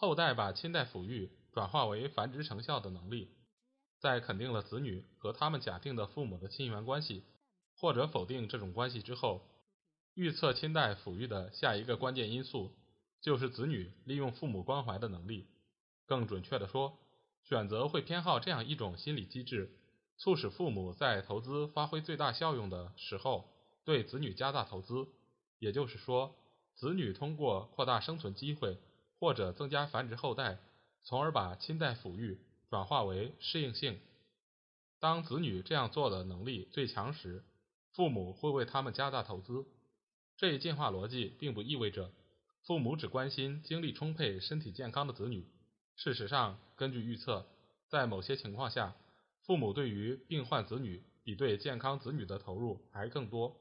后代把亲代抚育转化为繁殖成效的能力，在肯定了子女和他们假定的父母的亲缘关系，或者否定这种关系之后，预测亲代抚育的下一个关键因素就是子女利用父母关怀的能力。更准确的说，选择会偏好这样一种心理机制。促使父母在投资发挥最大效用的时候，对子女加大投资。也就是说，子女通过扩大生存机会或者增加繁殖后代，从而把亲代抚育转化为适应性。当子女这样做的能力最强时，父母会为他们加大投资。这一进化逻辑并不意味着父母只关心精力充沛、身体健康的子女。事实上，根据预测，在某些情况下，父母对于病患子女比对健康子女的投入还更多，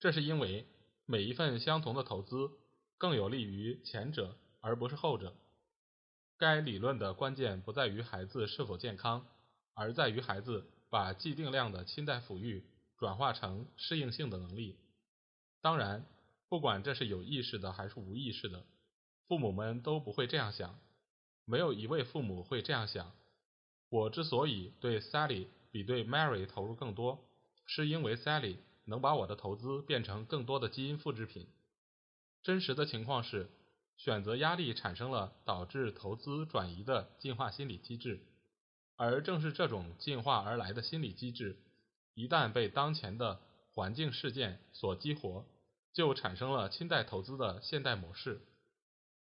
这是因为每一份相同的投资更有利于前者而不是后者。该理论的关键不在于孩子是否健康，而在于孩子把既定量的亲代抚育转化成适应性的能力。当然，不管这是有意识的还是无意识的，父母们都不会这样想，没有一位父母会这样想。我之所以对 Sally 比对 Mary 投入更多，是因为 Sally 能把我的投资变成更多的基因复制品。真实的情况是，选择压力产生了导致投资转移的进化心理机制，而正是这种进化而来的心理机制，一旦被当前的环境事件所激活，就产生了亲代投资的现代模式。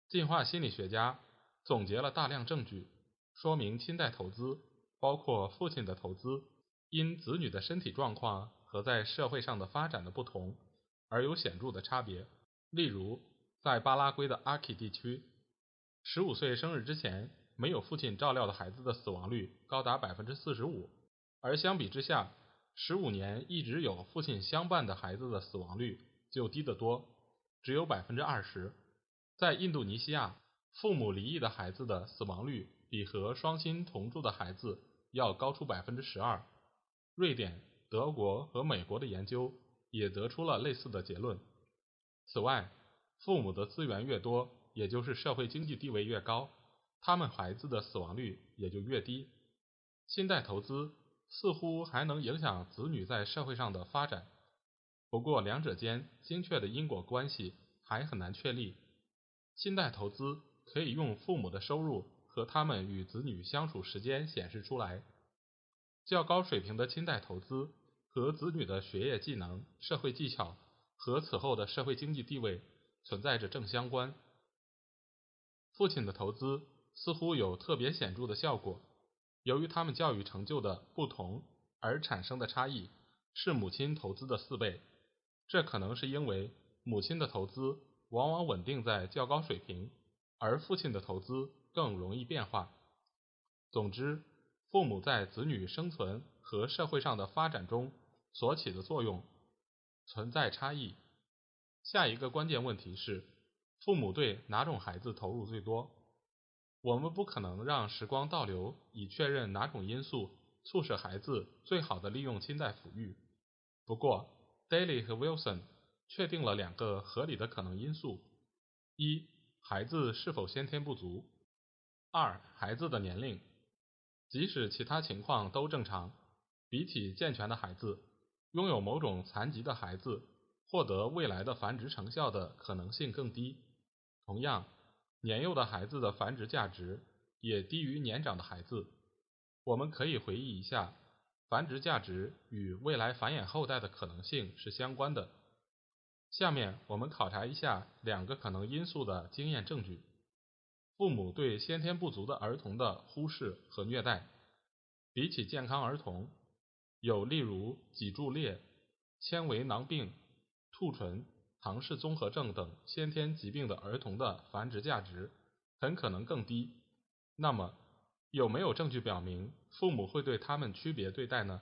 进化心理学家总结了大量证据。说明亲代投资包括父亲的投资，因子女的身体状况和在社会上的发展的不同而有显著的差别。例如，在巴拉圭的阿基地区，十五岁生日之前没有父亲照料的孩子的死亡率高达百分之四十五，而相比之下，十五年一直有父亲相伴的孩子的死亡率就低得多，只有百分之二十。在印度尼西亚，父母离异的孩子的死亡率。比和双亲同住的孩子要高出百分之十二。瑞典、德国和美国的研究也得出了类似的结论。此外，父母的资源越多，也就是社会经济地位越高，他们孩子的死亡率也就越低。新代投资似乎还能影响子女在社会上的发展，不过两者间精确的因果关系还很难确立。新代投资可以用父母的收入。和他们与子女相处时间显示出来，较高水平的亲代投资和子女的学业技能、社会技巧和此后的社会经济地位存在着正相关。父亲的投资似乎有特别显著的效果，由于他们教育成就的不同而产生的差异是母亲投资的四倍。这可能是因为母亲的投资往往稳定在较高水平，而父亲的投资。更容易变化。总之，父母在子女生存和社会上的发展中所起的作用存在差异。下一个关键问题是：父母对哪种孩子投入最多？我们不可能让时光倒流以确认哪种因素促使孩子最好的利用亲代抚育。不过，Daly 和 Wilson 确定了两个合理的可能因素：一，孩子是否先天不足。二、孩子的年龄，即使其他情况都正常，比起健全的孩子，拥有某种残疾的孩子获得未来的繁殖成效的可能性更低。同样，年幼的孩子的繁殖价值也低于年长的孩子。我们可以回忆一下，繁殖价值与未来繁衍后代的可能性是相关的。下面我们考察一下两个可能因素的经验证据。父母对先天不足的儿童的忽视和虐待，比起健康儿童，有例如脊柱裂、纤维囊病、兔唇、唐氏综合症等先天疾病的儿童的繁殖价值很可能更低。那么，有没有证据表明父母会对他们区别对待呢？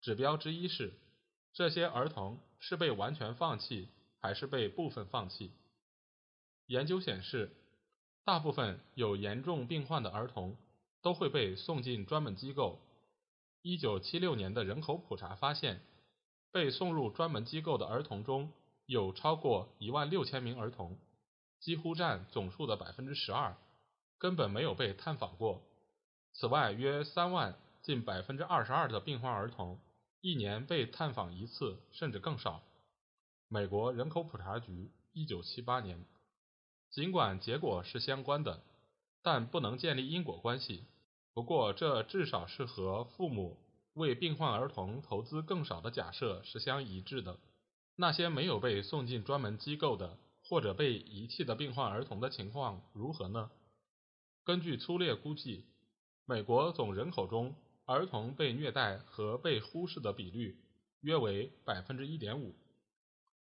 指标之一是，这些儿童是被完全放弃还是被部分放弃。研究显示，大部分有严重病患的儿童都会被送进专门机构。一九七六年的人口普查发现，被送入专门机构的儿童中有超过一万六千名儿童，几乎占总数的百分之十二，根本没有被探访过。此外，约三万近百分之二十二的病患儿童一年被探访一次，甚至更少。美国人口普查局一九七八年。尽管结果是相关的，但不能建立因果关系。不过，这至少是和父母为病患儿童投资更少的假设是相一致的。那些没有被送进专门机构的或者被遗弃的病患儿童的情况如何呢？根据粗略估计，美国总人口中儿童被虐待和被忽视的比率约为百分之一点五。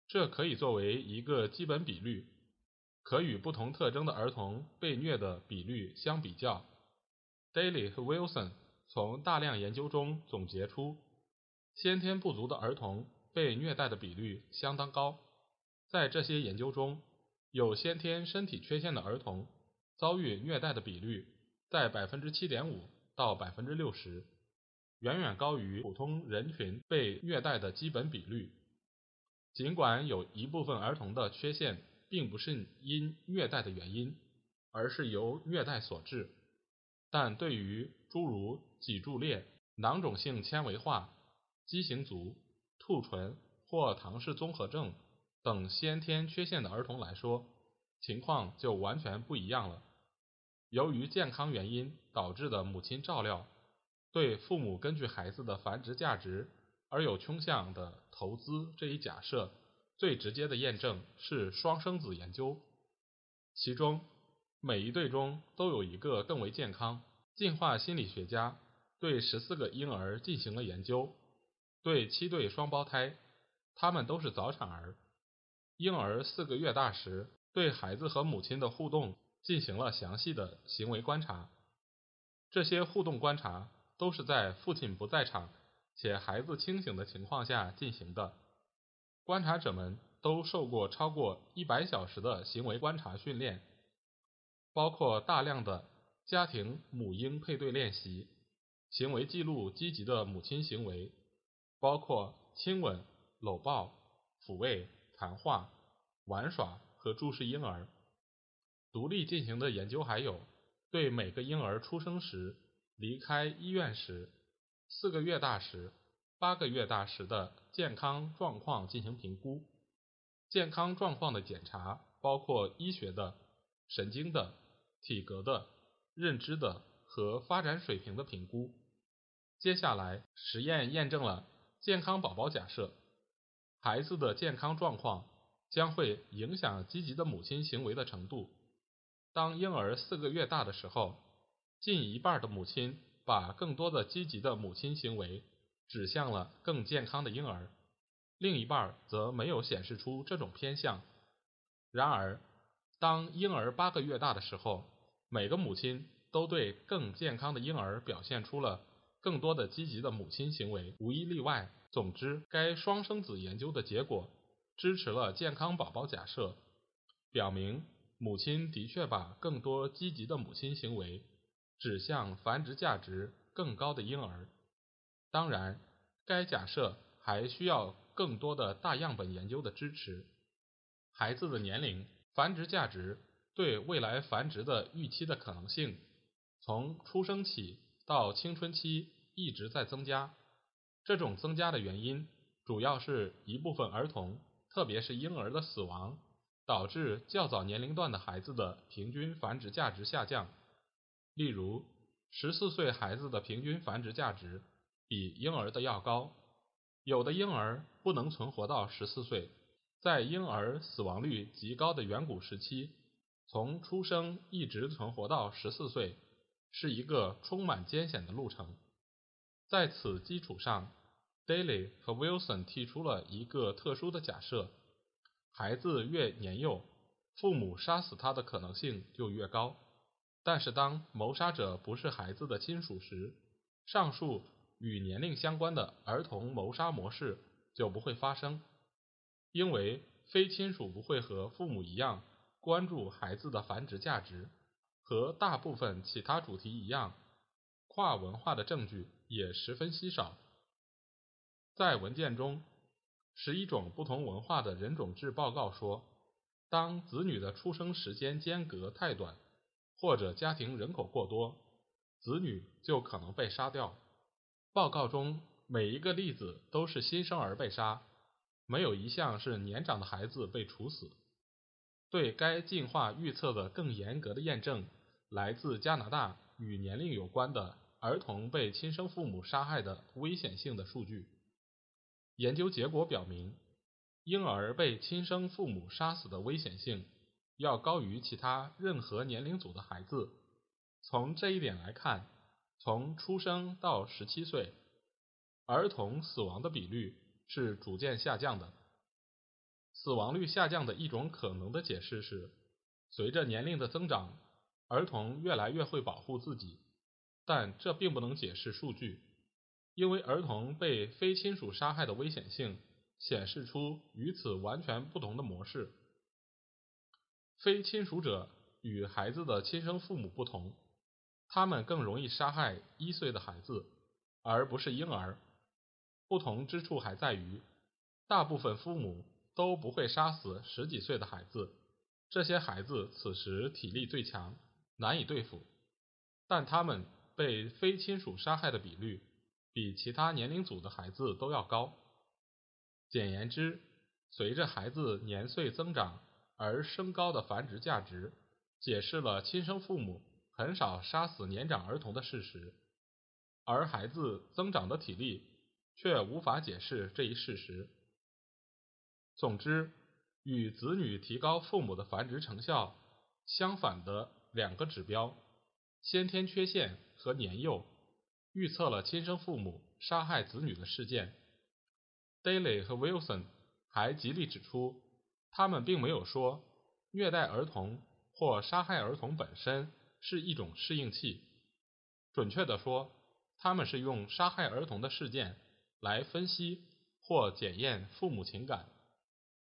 这可以作为一个基本比率。可与不同特征的儿童被虐的比率相比较。Daly 和 Wilson 从大量研究中总结出，先天不足的儿童被虐待的比率相当高。在这些研究中，有先天身体缺陷的儿童遭遇虐待的比率在百分之七点五到百分之六十，远远高于普通人群被虐待的基本比率。尽管有一部分儿童的缺陷。并不是因虐待的原因，而是由虐待所致。但对于诸如脊柱裂、囊肿性纤维化、畸形足、兔唇或唐氏综合症等先天缺陷的儿童来说，情况就完全不一样了。由于健康原因导致的母亲照料，对父母根据孩子的繁殖价值而有倾向的投资这一假设。最直接的验证是双生子研究，其中每一对中都有一个更为健康。进化心理学家对十四个婴儿进行了研究，对七对双胞胎，他们都是早产儿。婴儿四个月大时，对孩子和母亲的互动进行了详细的行为观察。这些互动观察都是在父亲不在场且孩子清醒的情况下进行的。观察者们都受过超过一百小时的行为观察训练，包括大量的家庭母婴配对练习，行为记录积极的母亲行为，包括亲吻、搂抱、抚慰、谈话、玩耍和注视婴儿。独立进行的研究还有对每个婴儿出生时、离开医院时、四个月大时。八个月大时的健康状况进行评估。健康状况的检查包括医学的、神经的、体格的、认知的和发展水平的评估。接下来，实验验证了健康宝宝假设：孩子的健康状况将会影响积极的母亲行为的程度。当婴儿四个月大的时候，近一半的母亲把更多的积极的母亲行为。指向了更健康的婴儿，另一半则没有显示出这种偏向。然而，当婴儿八个月大的时候，每个母亲都对更健康的婴儿表现出了更多的积极的母亲行为，无一例外。总之，该双生子研究的结果支持了健康宝宝假设，表明母亲的确把更多积极的母亲行为指向繁殖价值更高的婴儿。当然，该假设还需要更多的大样本研究的支持。孩子的年龄、繁殖价值对未来繁殖的预期的可能性，从出生起到青春期一直在增加。这种增加的原因，主要是一部分儿童，特别是婴儿的死亡，导致较早年龄段的孩子的平均繁殖价值下降。例如，十四岁孩子的平均繁殖价值。比婴儿的要高，有的婴儿不能存活到十四岁。在婴儿死亡率极高的远古时期，从出生一直存活到十四岁，是一个充满艰险的路程。在此基础上，Daly 和 Wilson 提出了一个特殊的假设：孩子越年幼，父母杀死他的可能性就越高。但是，当谋杀者不是孩子的亲属时，上述与年龄相关的儿童谋杀模式就不会发生，因为非亲属不会和父母一样关注孩子的繁殖价值。和大部分其他主题一样，跨文化的证据也十分稀少。在文件中，十一种不同文化的人种志报告说，当子女的出生时间间隔太短，或者家庭人口过多，子女就可能被杀掉。报告中每一个例子都是新生儿被杀，没有一项是年长的孩子被处死。对该进化预测的更严格的验证。来自加拿大与年龄有关的儿童被亲生父母杀害的危险性的数据。研究结果表明，婴儿被亲生父母杀死的危险性要高于其他任何年龄组的孩子。从这一点来看，从出生到十七岁，儿童死亡的比率是逐渐下降的。死亡率下降的一种可能的解释是，随着年龄的增长。儿童越来越会保护自己，但这并不能解释数据，因为儿童被非亲属杀害的危险性显示出与此完全不同的模式。非亲属者与孩子的亲生父母不同，他们更容易杀害一岁的孩子，而不是婴儿。不同之处还在于，大部分父母都不会杀死十几岁的孩子，这些孩子此时体力最强。难以对付，但他们被非亲属杀害的比率比其他年龄组的孩子都要高。简言之，随着孩子年岁增长而升高的繁殖价值，解释了亲生父母很少杀死年长儿童的事实，而孩子增长的体力却无法解释这一事实。总之，与子女提高父母的繁殖成效相反的。两个指标：先天缺陷和年幼，预测了亲生父母杀害子女的事件。Daily 和 Wilson 还极力指出，他们并没有说虐待儿童或杀害儿童本身是一种适应器。准确地说，他们是用杀害儿童的事件来分析或检验父母情感。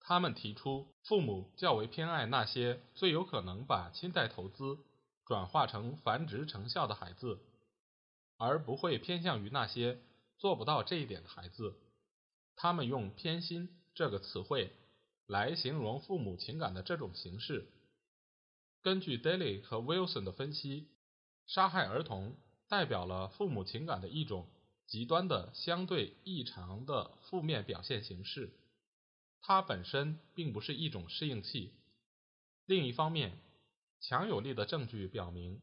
他们提出，父母较为偏爱那些最有可能把亲代投资转化成繁殖成效的孩子，而不会偏向于那些做不到这一点的孩子。他们用“偏心”这个词汇来形容父母情感的这种形式。根据 Daily 和 Wilson 的分析，杀害儿童代表了父母情感的一种极端的相对异常的负面表现形式。它本身并不是一种适应器。另一方面，强有力的证据表明，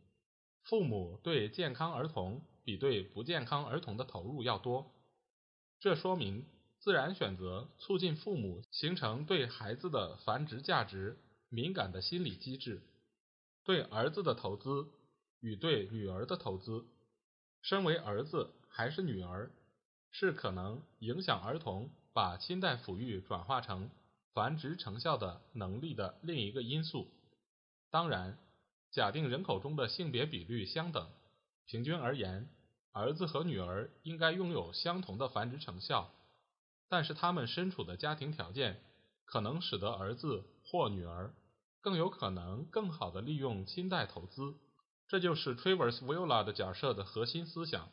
父母对健康儿童比对不健康儿童的投入要多。这说明自然选择促进父母形成对孩子的繁殖价值敏感的心理机制。对儿子的投资与对女儿的投资，身为儿子还是女儿，是可能影响儿童。把亲代抚育转化成繁殖成效的能力的另一个因素。当然，假定人口中的性别比率相等，平均而言，儿子和女儿应该拥有相同的繁殖成效。但是，他们身处的家庭条件可能使得儿子或女儿更有可能更好地利用亲代投资。这就是 Travers Villa 的假设的核心思想。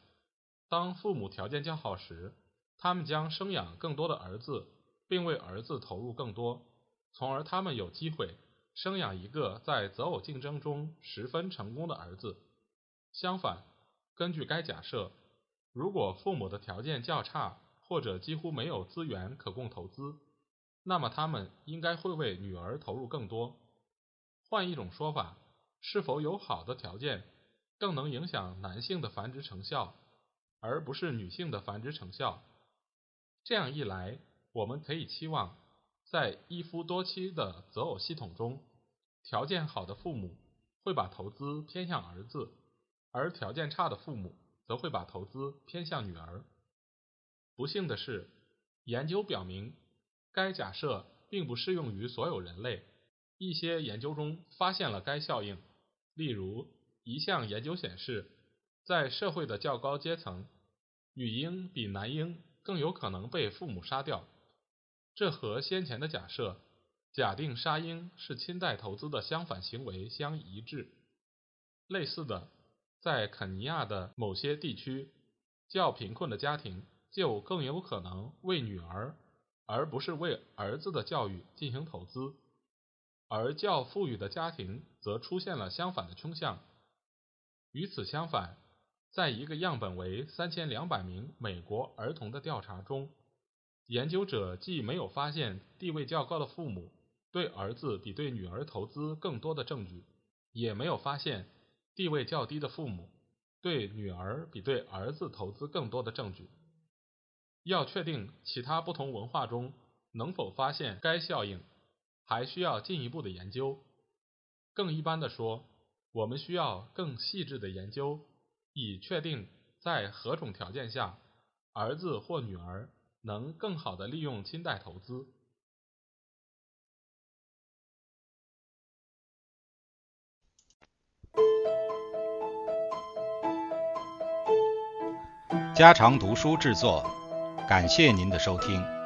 当父母条件较好时，他们将生养更多的儿子，并为儿子投入更多，从而他们有机会生养一个在择偶竞争中十分成功的儿子。相反，根据该假设，如果父母的条件较差或者几乎没有资源可供投资，那么他们应该会为女儿投入更多。换一种说法，是否有好的条件更能影响男性的繁殖成效，而不是女性的繁殖成效。这样一来，我们可以期望，在一夫多妻的择偶系统中，条件好的父母会把投资偏向儿子，而条件差的父母则会把投资偏向女儿。不幸的是，研究表明，该假设并不适用于所有人类。一些研究中发现了该效应，例如一项研究显示，在社会的较高阶层，女婴比男婴更有可能被父母杀掉。这和先前的假设，假定杀婴是亲代投资的相反行为相一致。类似的，在肯尼亚的某些地区，较贫困的家庭就更有可能为女儿，而不是为儿子的教育进行投资，而较富裕的家庭则出现了相反的倾向。与此相反，在一个样本为三千两百名美国儿童的调查中，研究者既没有发现地位较高的父母对儿子比对女儿投资更多的证据，也没有发现。地位较低的父母对女儿比对儿子投资更多的证据。要确定其他不同文化中能否发现该效应，还需要进一步的研究。更一般的说，我们需要更细致的研究，以确定在何种条件下，儿子或女儿能更好的利用亲代投资。家常读书制作，感谢您的收听。